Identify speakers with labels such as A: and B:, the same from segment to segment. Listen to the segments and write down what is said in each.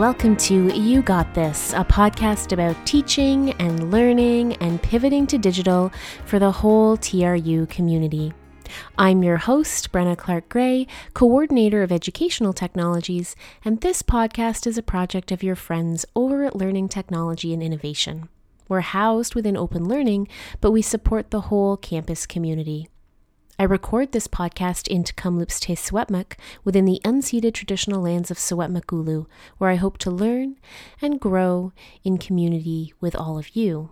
A: Welcome to You Got This, a podcast about teaching and learning and pivoting to digital for the whole TRU community. I'm your host, Brenna Clark Gray, coordinator of educational technologies, and this podcast is a project of your friends over at Learning Technology and Innovation. We're housed within Open Learning, but we support the whole campus community. I record this podcast in Kamloops Te Secwépemc within the unceded traditional lands of Secwepemcúlecw, where I hope to learn and grow in community with all of you.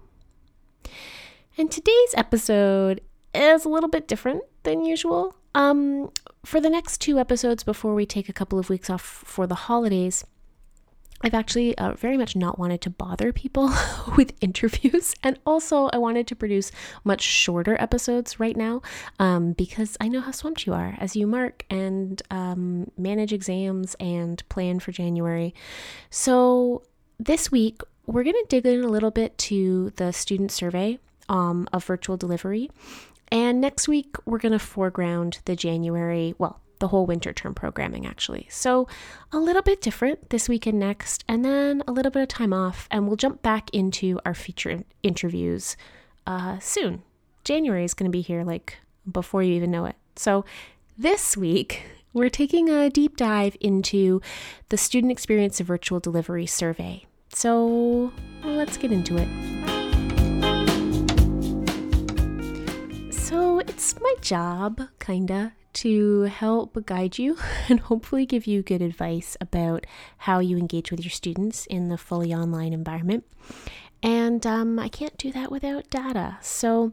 A: And today's episode is a little bit different than usual. Um, for the next two episodes before we take a couple of weeks off for the holidays, I've actually uh, very much not wanted to bother people with interviews. And also, I wanted to produce much shorter episodes right now um, because I know how swamped you are as you mark and um, manage exams and plan for January. So, this week, we're going to dig in a little bit to the student survey um, of virtual delivery. And next week, we're going to foreground the January, well, the whole winter term programming actually. So, a little bit different this week and next, and then a little bit of time off, and we'll jump back into our feature interviews uh, soon. January is going to be here like before you even know it. So, this week, we're taking a deep dive into the Student Experience of Virtual Delivery survey. So, let's get into it. So, it's my job, kinda, to help guide you and hopefully give you good advice about how you engage with your students in the fully online environment. And um, I can't do that without data. So,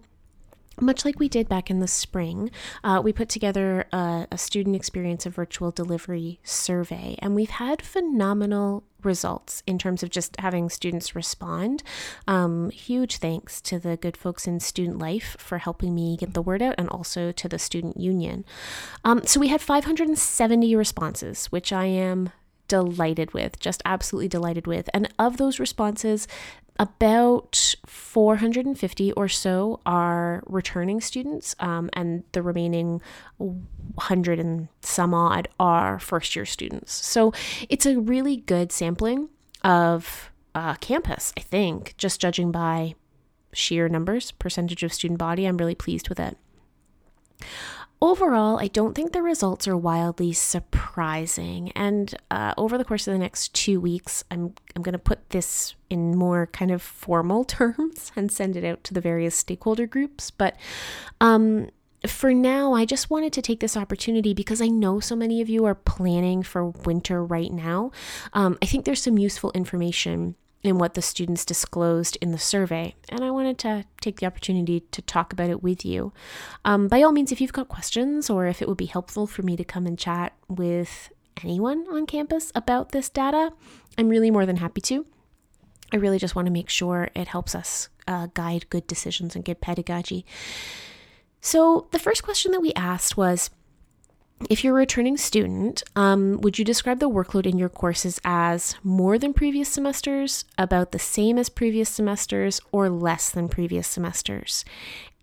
A: much like we did back in the spring, uh, we put together a, a, student experience of virtual delivery survey, and we've had phenomenal results in terms of just having students respond. Um, huge thanks to the good folks in Student Life for helping me get the word out, and also to the Student Union. Um, so we had 570 responses, which I am delighted with, just absolutely delighted with. And of those responses, about 450 or so are returning students, um, and the remaining 100 and some odd are first year students. So it's a really good sampling of uh, campus, I think, just judging by sheer numbers, percentage of student body. I'm really pleased with it. Overall, I don't think the results are wildly surprising. And uh, over the course of the next two weeks, I'm, I'm going to put this in more kind of formal terms and send it out to the various stakeholder groups. But um, for now, I just wanted to take this opportunity because I know so many of you are planning for winter right now. Um, I think there's some useful information in what the students disclosed in the survey, and I wanted to take the opportunity to talk about it with you. Um, by all means, if you've got questions or if it would be helpful for me to come and chat with anyone on campus about this data, I'm really more than happy to. I really just want to make sure it helps us uh, guide good decisions and good pedagogy. So, the first question that we asked was if you're a returning student, um, would you describe the workload in your courses as more than previous semesters, about the same as previous semesters, or less than previous semesters?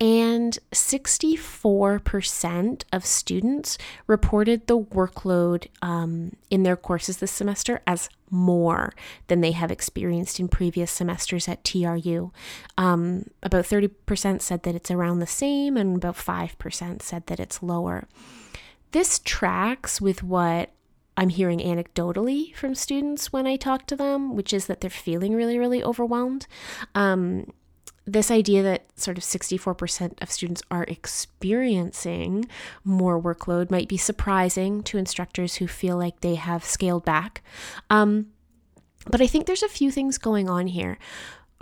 A: And 64% of students reported the workload um, in their courses this semester as more than they have experienced in previous semesters at TRU. Um, about 30% said that it's around the same, and about 5% said that it's lower. This tracks with what I'm hearing anecdotally from students when I talk to them, which is that they're feeling really, really overwhelmed. Um, this idea that sort of 64% of students are experiencing more workload might be surprising to instructors who feel like they have scaled back. Um, but I think there's a few things going on here.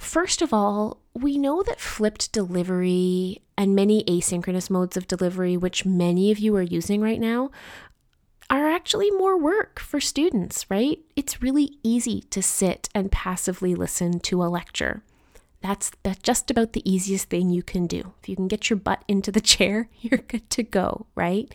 A: First of all, we know that flipped delivery and many asynchronous modes of delivery, which many of you are using right now, are actually more work for students, right? It's really easy to sit and passively listen to a lecture. That's, just about the easiest thing you can do. If you can get your butt into the chair, you're good to go, right?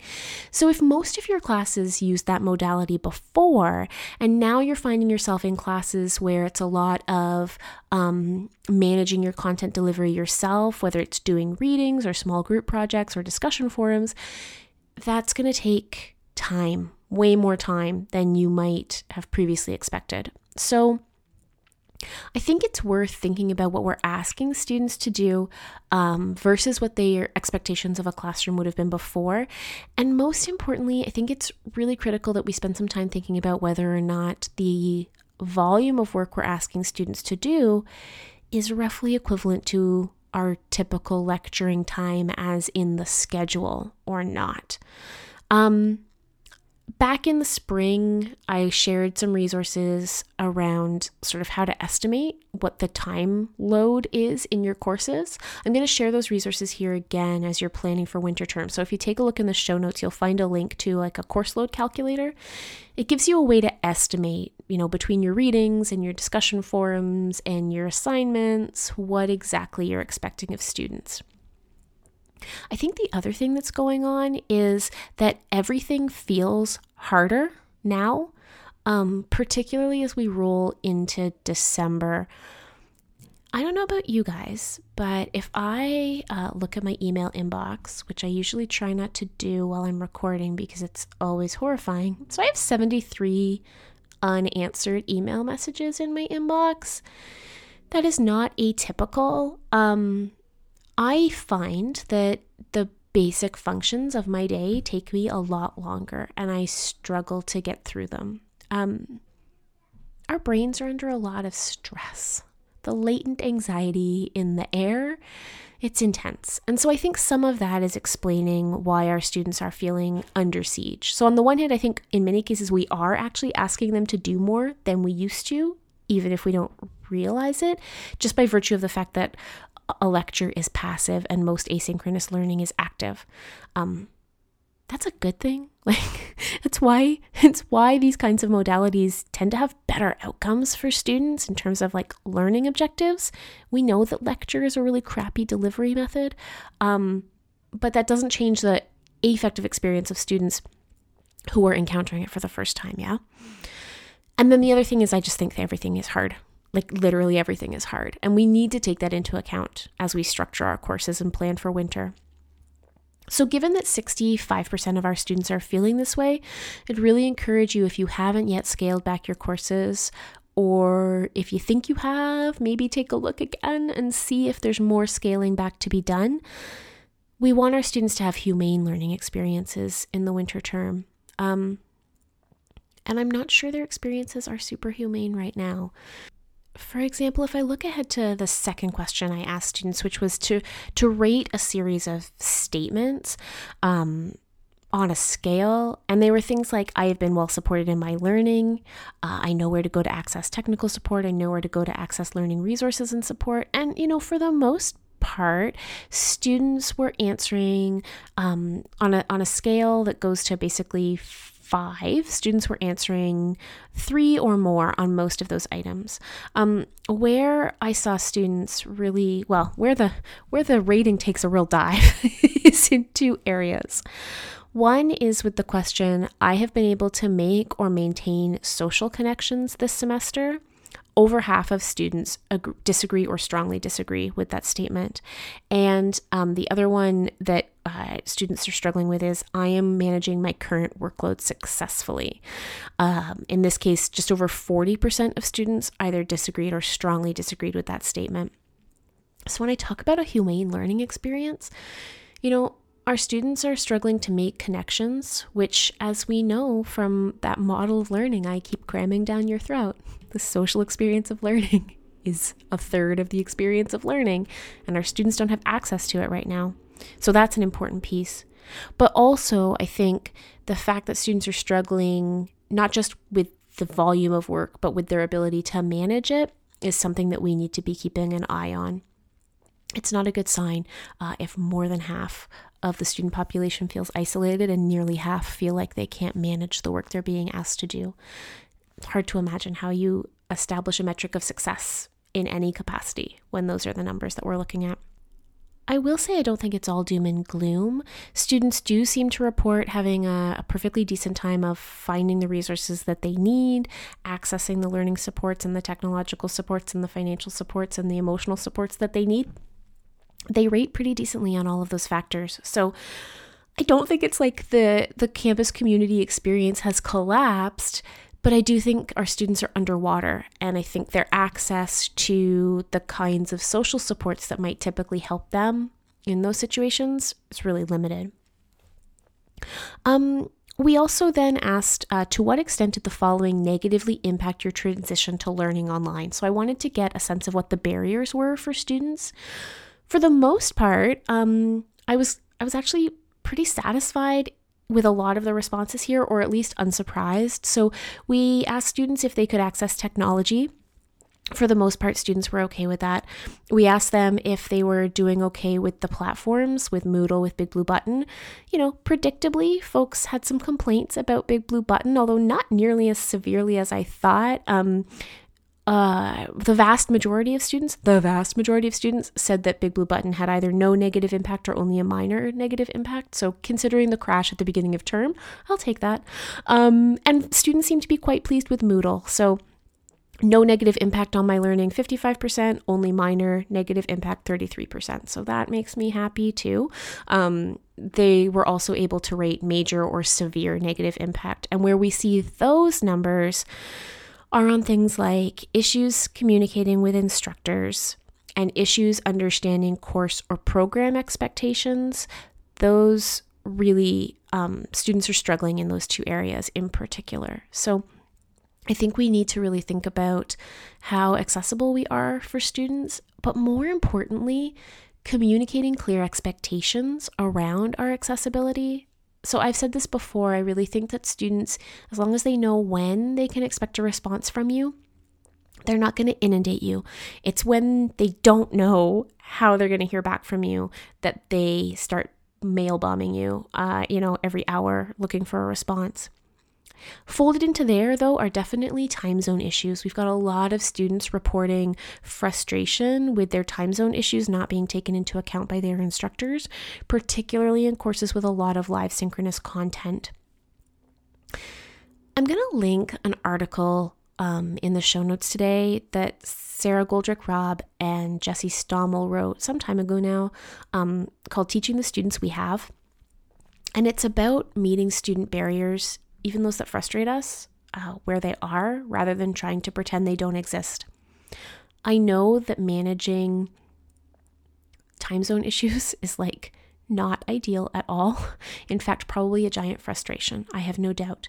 A: So, if most of your classes used that modality before, and now you're finding yourself in classes where it's a lot of um, managing your content delivery yourself, whether it's doing readings or small group projects or discussion forums, that's going to take time way more time than you might have previously expected. So, I think it's worth thinking about what we're asking students to do um, versus what their expectations of a classroom would have been before. And most importantly, I think it's really critical that we spend some time thinking about whether or not the volume of work we're asking students to do is roughly equivalent to our typical lecturing time as in the schedule or not. Um, back in the spring, I shared some resources around sort of how to estimate what the time load is in your courses. I'm going to share those resources here again as you're planning for winter term. So if you take a look in the show notes, you'll find a link to like a course load calculator. It gives you a way to estimate, you know, between your readings and your discussion forums and your assignments, what exactly you're expecting of students. I think the other thing that's going on is that everything feels harder now, um, particularly as we roll into December. I don't know about you guys, but if I uh, look at my email inbox, which I usually try not to do while I'm recording because it's always horrifying, so I have 73 unanswered email messages in my inbox. That is not atypical. Um, I find that the basic functions of my day take me a lot longer and I struggle to get through them. Um, our brains are under a lot of stress. The latent anxiety in the air, it's intense. And so I think some of that is explaining why our students are feeling under siege. So, on the one hand, I think in many cases we are actually asking them to do more than we used to, even if we don't realize it, just by virtue of the fact that a lecture is passive and most asynchronous learning is active. Um, that's a good thing. Like that's why it's why these kinds of modalities tend to have better outcomes for students in terms of like learning objectives. We know that lecture is a really crappy delivery method, um, but that doesn't change the affective experience of students who are encountering it for the first time. Yeah. And then the other thing is, I just think everything is hard. Like literally everything is hard. And we need to take that into account as we structure our courses and plan for winter. So, given that 65% of our students are feeling this way, I'd really encourage you if you haven't yet scaled back your courses, or if you think you have, maybe take a look again and see if there's more scaling back to be done. We want our students to have humane learning experiences in the winter term. Um, and I'm not sure their experiences are super humane right now. For example, if I look ahead to the second question I asked students, which was to to rate a series of statements um, on a scale, and they were things like I have been well supported in my learning, uh, I know where to go to access technical support, I know where to go to access learning resources and support, and you know, for the most part, students were answering um, on a on a scale that goes to basically five, students were answering three or more on most of those items. Um, where I saw students really well, where the where the rating takes a real dive is in two areas. One is with the question I have been able to make or maintain social connections this semester over half of students agree, disagree or strongly disagree with that statement. And um, the other one that uh, students are struggling with is I am managing my current workload successfully. Um, in this case, just over 40% of students either disagreed or strongly disagreed with that statement. So, when I talk about a humane learning experience, you know, our students are struggling to make connections, which, as we know from that model of learning I keep cramming down your throat, the social experience of learning is a third of the experience of learning, and our students don't have access to it right now. So that's an important piece. But also, I think the fact that students are struggling not just with the volume of work, but with their ability to manage it is something that we need to be keeping an eye on. It's not a good sign uh, if more than half of the student population feels isolated and nearly half feel like they can't manage the work they're being asked to do. It's hard to imagine how you establish a metric of success in any capacity when those are the numbers that we're looking at. I will say I don't think it's all doom and gloom. Students do seem to report having a, a, perfectly decent time of finding the resources that they need, accessing the learning supports and the technological supports and the financial supports and the emotional supports that they need they rate pretty decently on all of those factors. So I don't think it's like the the campus community experience has collapsed, but I do think our students are underwater and I think their access to the kinds of social supports that might typically help them in those situations is really limited. Um, we also then asked uh, to what extent did the following negatively impact your transition to learning online? So I wanted to get a sense of what the barriers were for students. For the most part, um, I was I was actually pretty satisfied with a lot of the responses here, or at least unsurprised. So we asked students if they could access technology for the most part, students were okay with that. We asked them if they were doing okay with the platforms, with Moodle, with Big Blue Button. You know, predictably, folks had some complaints about Big Blue Button, although not nearly as severely as I thought. Um, uh, the vast majority of students, the vast majority of students said that Big Blue Button had either no negative impact or only a minor negative impact. So, considering the crash at the beginning of term, I'll take that. Um, and students seem to be quite pleased with Moodle. So, no negative impact on my learning 55% only minor negative impact 33% so that makes me happy too um, they were also able to rate major or severe negative impact and where we see those numbers are on things like issues communicating with instructors and issues understanding course or program expectations those really um, students are struggling in those two areas in particular so I think we need to really think about how accessible we are for students, but more importantly, communicating clear expectations around our accessibility. So, I've said this before, I really think that students, as long as they know when they can expect a response from you, they're not going to inundate you. It's when they don't know how they're going to hear back from you that they start mail bombing you, uh, you know, every hour looking for a response. Folded into there, though, are definitely time zone issues. We've got a lot of students reporting frustration with their time zone issues not being taken into account by their instructors, particularly in courses with a lot of live synchronous content. I'm going to link an article um, in the show notes today that Sara Goldrick-Rab and Jesse Stommel wrote some time ago now um, called Teaching the Students We Have. And it's about meeting student barriers even those that frustrate us, uh, where they are, rather than trying to pretend they don't exist. I know that managing time zone issues is like not ideal at all. In fact, probably a giant frustration. I have no doubt.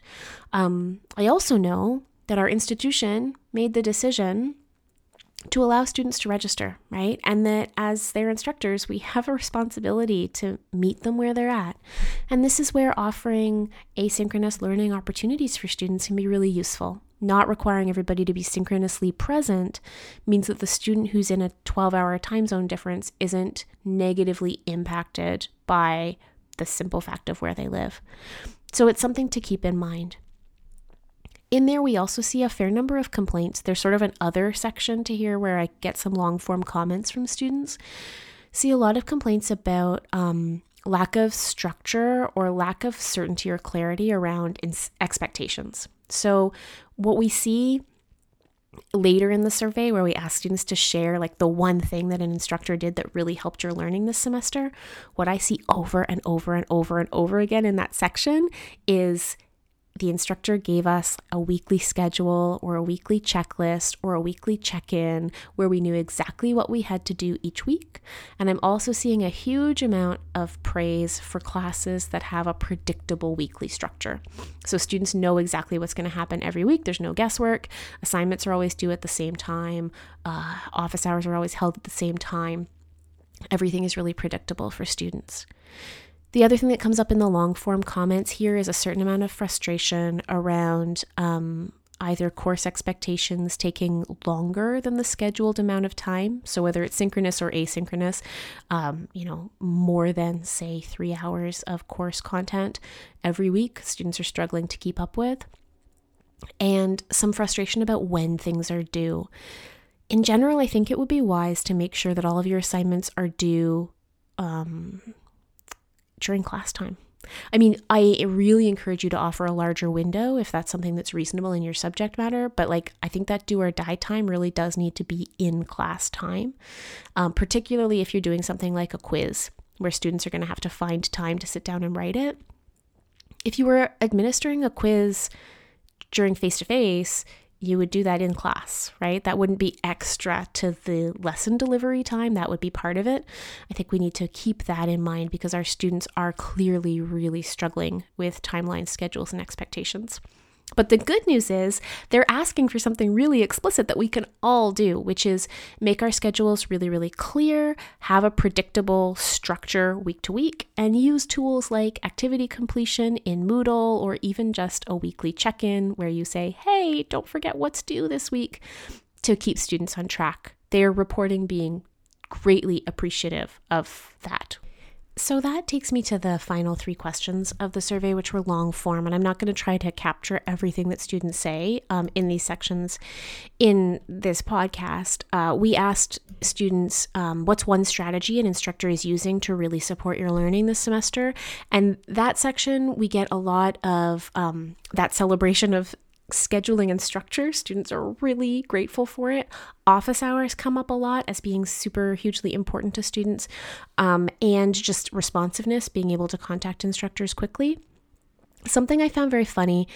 A: Um, I also know that our institution made the decision to allow students to register, right? And that as their instructors, we have a responsibility to meet them where they're at. And this is where offering asynchronous learning opportunities for students can be really useful. Not requiring everybody to be synchronously present means that the student who's in a 12 hour time zone difference isn't negatively impacted by the simple fact of where they live. So it's something to keep in mind. In there, we also see a fair number of complaints. There's sort of an other section to here where I get some long form comments from students. See a lot of complaints about um, lack of structure or lack of certainty or clarity around expectations. So, what we see later in the survey where we ask students to share like the one thing that an instructor did that really helped your learning this semester, what I see over and over and over and over again in that section is the instructor gave us a weekly schedule or a weekly checklist or a weekly check in where we knew exactly what we had to do each week. And I'm also seeing a huge amount of praise for classes that have a predictable weekly structure. So students know exactly what's going to happen every week. There's no guesswork. Assignments are always due at the same time, uh, office hours are always held at the same time. Everything is really predictable for students. The other thing that comes up in the long form comments here is a certain amount of frustration around um, either course expectations taking longer than the scheduled amount of time. So, whether it's synchronous or asynchronous, um, you know, more than, say, three hours of course content every week, students are struggling to keep up with. And some frustration about when things are due. In general, I think it would be wise to make sure that all of your assignments are due. Um, during class time. I mean, I really encourage you to offer a larger window if that's something that's reasonable in your subject matter. But like, I think that do or die time really does need to be in class time, um, particularly if you're doing something like a quiz where students are going to have to find time to sit down and write it. If you were administering a quiz during face to face, you would do that in class, right? That wouldn't be extra to the lesson delivery time. That would be part of it. I think we need to keep that in mind because our students are clearly really struggling with timeline schedules and expectations. But the good news is they're asking for something really explicit that we can all do, which is make our schedules really, really clear, have a predictable structure week to week, and use tools like activity completion in Moodle or even just a weekly check in where you say, hey, don't forget what's due this week to keep students on track. They are reporting being greatly appreciative of that. So that takes me to the final three questions of the survey, which were long form. And I'm not going to try to capture everything that students say um, in these sections in this podcast. Uh, we asked students um, what's one strategy an instructor is using to really support your learning this semester. And that section, we get a lot of um, that celebration of scheduling and structure. Students are really grateful for it. Office hours come up a lot as being super hugely important to students, um, and just responsiveness, being able to contact instructors quickly. Something I found very funny,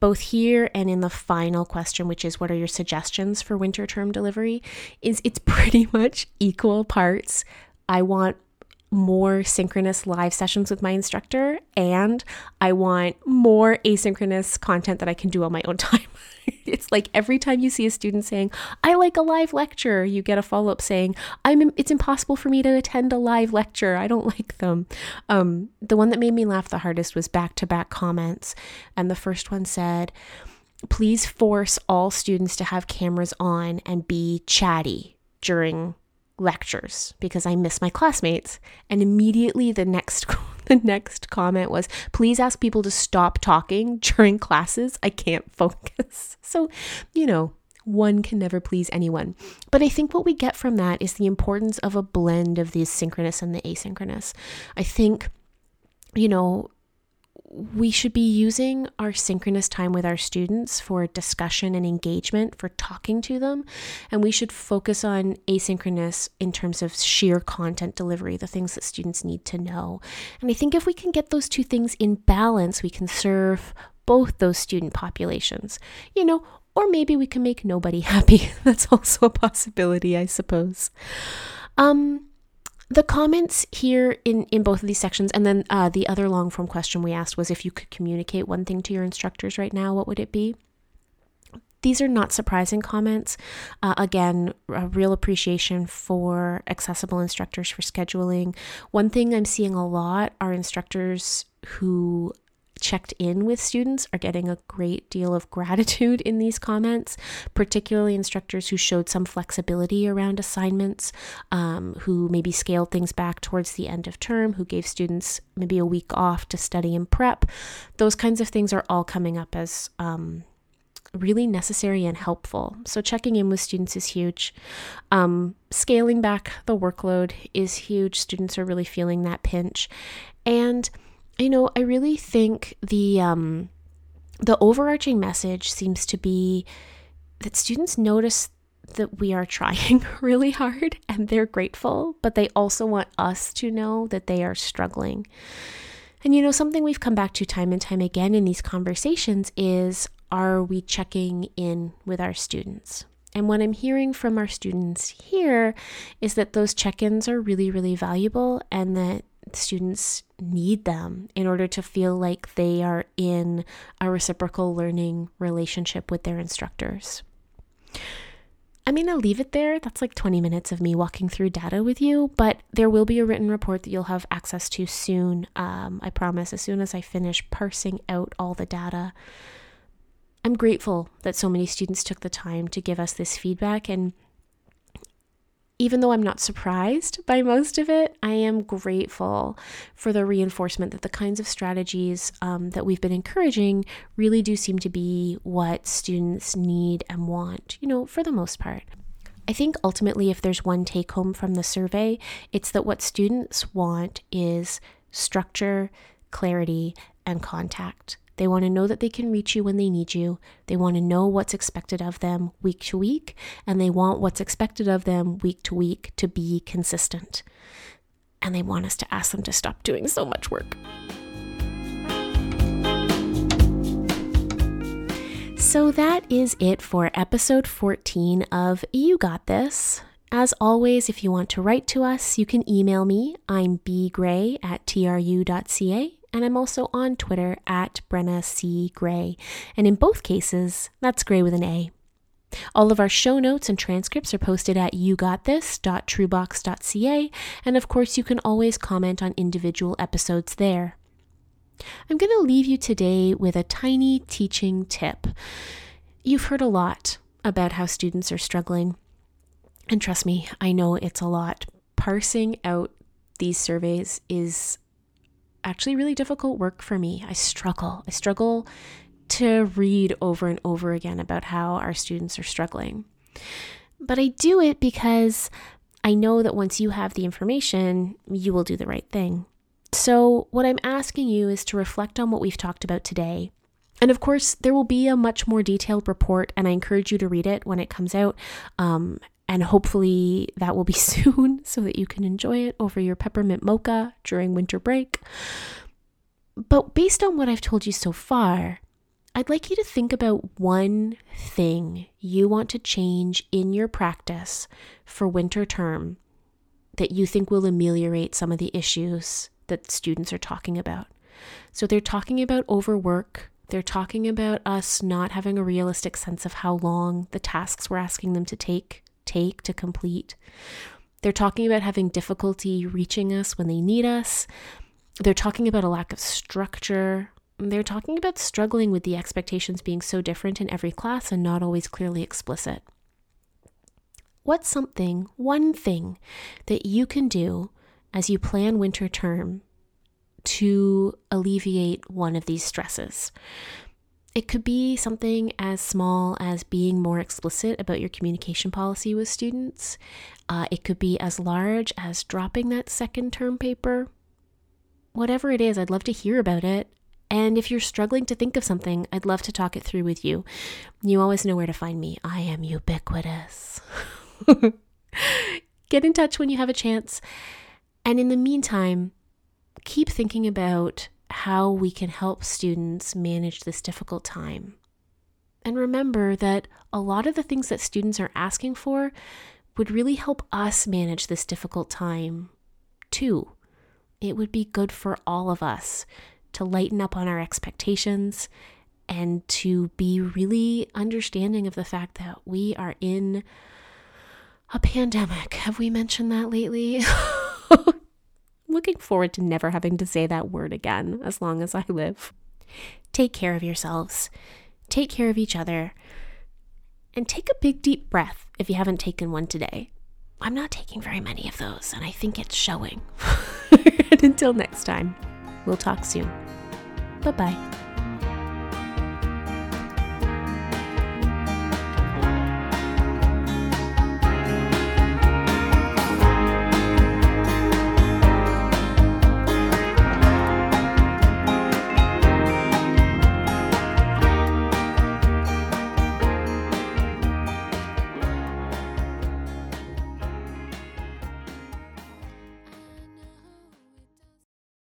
A: both here and in the final question, which is what are your suggestions for winter term delivery, is it's pretty much equal parts. I want more synchronous live sessions with my instructor and I want more asynchronous content that I can do on my own time. it's like every time you see a student saying, "I like a live lecture," you get a follow-up saying, "I'm it's impossible for me to attend a live lecture. I don't like them." Um, the one that made me laugh the hardest was back-to-back comments, and the first one said, "Please force all students to have cameras on and be chatty during lectures because I miss my classmates. And immediately the next the next comment was, "Please ask people to stop talking during classes. I can't focus." So, you know, one can never please anyone. But I think what we get from that is the importance of a blend of the synchronous and the asynchronous. I think you know, we should be using our synchronous time with our students for discussion and engagement, for talking to them. And we should focus on asynchronous in terms of sheer content delivery, the things that students need to know. And I think if we can get those two things in balance, we can serve both those student populations, you know, or maybe we can make nobody happy. That's also a possibility, I suppose. Um, the comments here in, in both of these sections, and then uh, the other long form question we asked was if you could communicate one thing to your instructors right now, what would it be? These are not surprising comments. Uh, again, a real appreciation for accessible instructors for scheduling. One thing I'm seeing a lot are instructors who checked in with students are getting a great deal of gratitude in these comments, particularly instructors who showed some flexibility around assignments, um, who maybe scaled things back towards the end of term, who gave students maybe a week off to study and prep. Those kinds of things are all coming up as um, really necessary and helpful. So, checking in with students is huge. Um, scaling back the workload is huge. Students are really feeling that pinch. And you know, I really think the um, the overarching message seems to be that students notice that we are trying really hard and they're grateful, but they also want us to know that they are struggling. And you know, something we've come back to time and time again in these conversations is are we checking in with our students? And what I'm hearing from our students here is that those check ins are really, really valuable and that students need them in order to feel like they are in a reciprocal learning relationship with their instructors. I'm going to leave it there. That's like 20 minutes of me walking through data with you, but there will be a written report that you'll have access to soon. Um, I promise, as soon as I finish parsing out all the data. I'm grateful that so many students took the time to give us this feedback and even though I'm not surprised by most of it, I am grateful for the reinforcement that the kinds of strategies um, that we've been encouraging really do seem to be what students need and want, you know, for the most part. I think ultimately, if there's one take home from the survey, it's that what students want is structure, clarity, and contact. They want to know that they can reach you when they need you. They want to know what's expected of them week to week, and they want what's expected of them week to week to be consistent. and they want us to ask them to stop doing so much work. So that is it for episode 14 of You Got This. As always, if you want to write to us, you can email me. I'm bgray at tru.ca, and I'm also on Twitter at Brenna C. Gray. And in both cases, that's Gray with an A. All of our show notes and transcripts are posted at yougotthis.trubox.ca, and of course, you can always comment on individual episodes there. I'm going to leave you today with a tiny teaching tip. You've heard a lot about how students are struggling, and trust me, I know it's a lot. Parsing out these surveys is actually really difficult work for me. I struggle. I struggle to read over and over again about how our students are struggling. But I do it because I know that once you have the information, you will do the right thing. So, what I'm asking you is to reflect on what we've talked about today. And of course, there will be a much more detailed report, and I encourage you to read it when it comes out. Um, and hopefully, that will be soon so that you can enjoy it over your peppermint mocha during winter break. But based on what I've told you so far, I'd like you to think about one thing you want to change in your practice for winter term that you think will ameliorate some of the issues that students are talking about. So they're talking about overwork. They're talking about us not having a realistic sense of how long the tasks we're asking them to take take to complete. They're talking about having difficulty reaching us when they need us. They're talking about a lack of structure they're talking about struggling with the expectations being so different in every class and not always clearly explicit. What's something, one thing, that you can do as you plan winter term to alleviate one of these stresses? It could be something as small as being more explicit about your communication policy with students. Uh, it could be as large as dropping that second term paper. Whatever it is, I'd love to hear about it. And if you're struggling to think of something, I'd love to talk it through with you. You always know where to find me. I am ubiquitous. Get in touch when you have a chance. And in the meantime, keep thinking about how we can help students manage this difficult time. And remember that a lot of the things that students are asking for would really help us manage this difficult time too. It would be good for all of us to lighten up on our expectations and to be really understanding of the fact that we are in a pandemic. Have we mentioned that lately? Looking forward to never having to say that word again as long as I live. Take care of yourselves, take care of each other, and take a big deep breath if you haven't taken one today. I'm not taking very many of those, and I think it's showing. and until next time. We'll talk soon. Bye bye.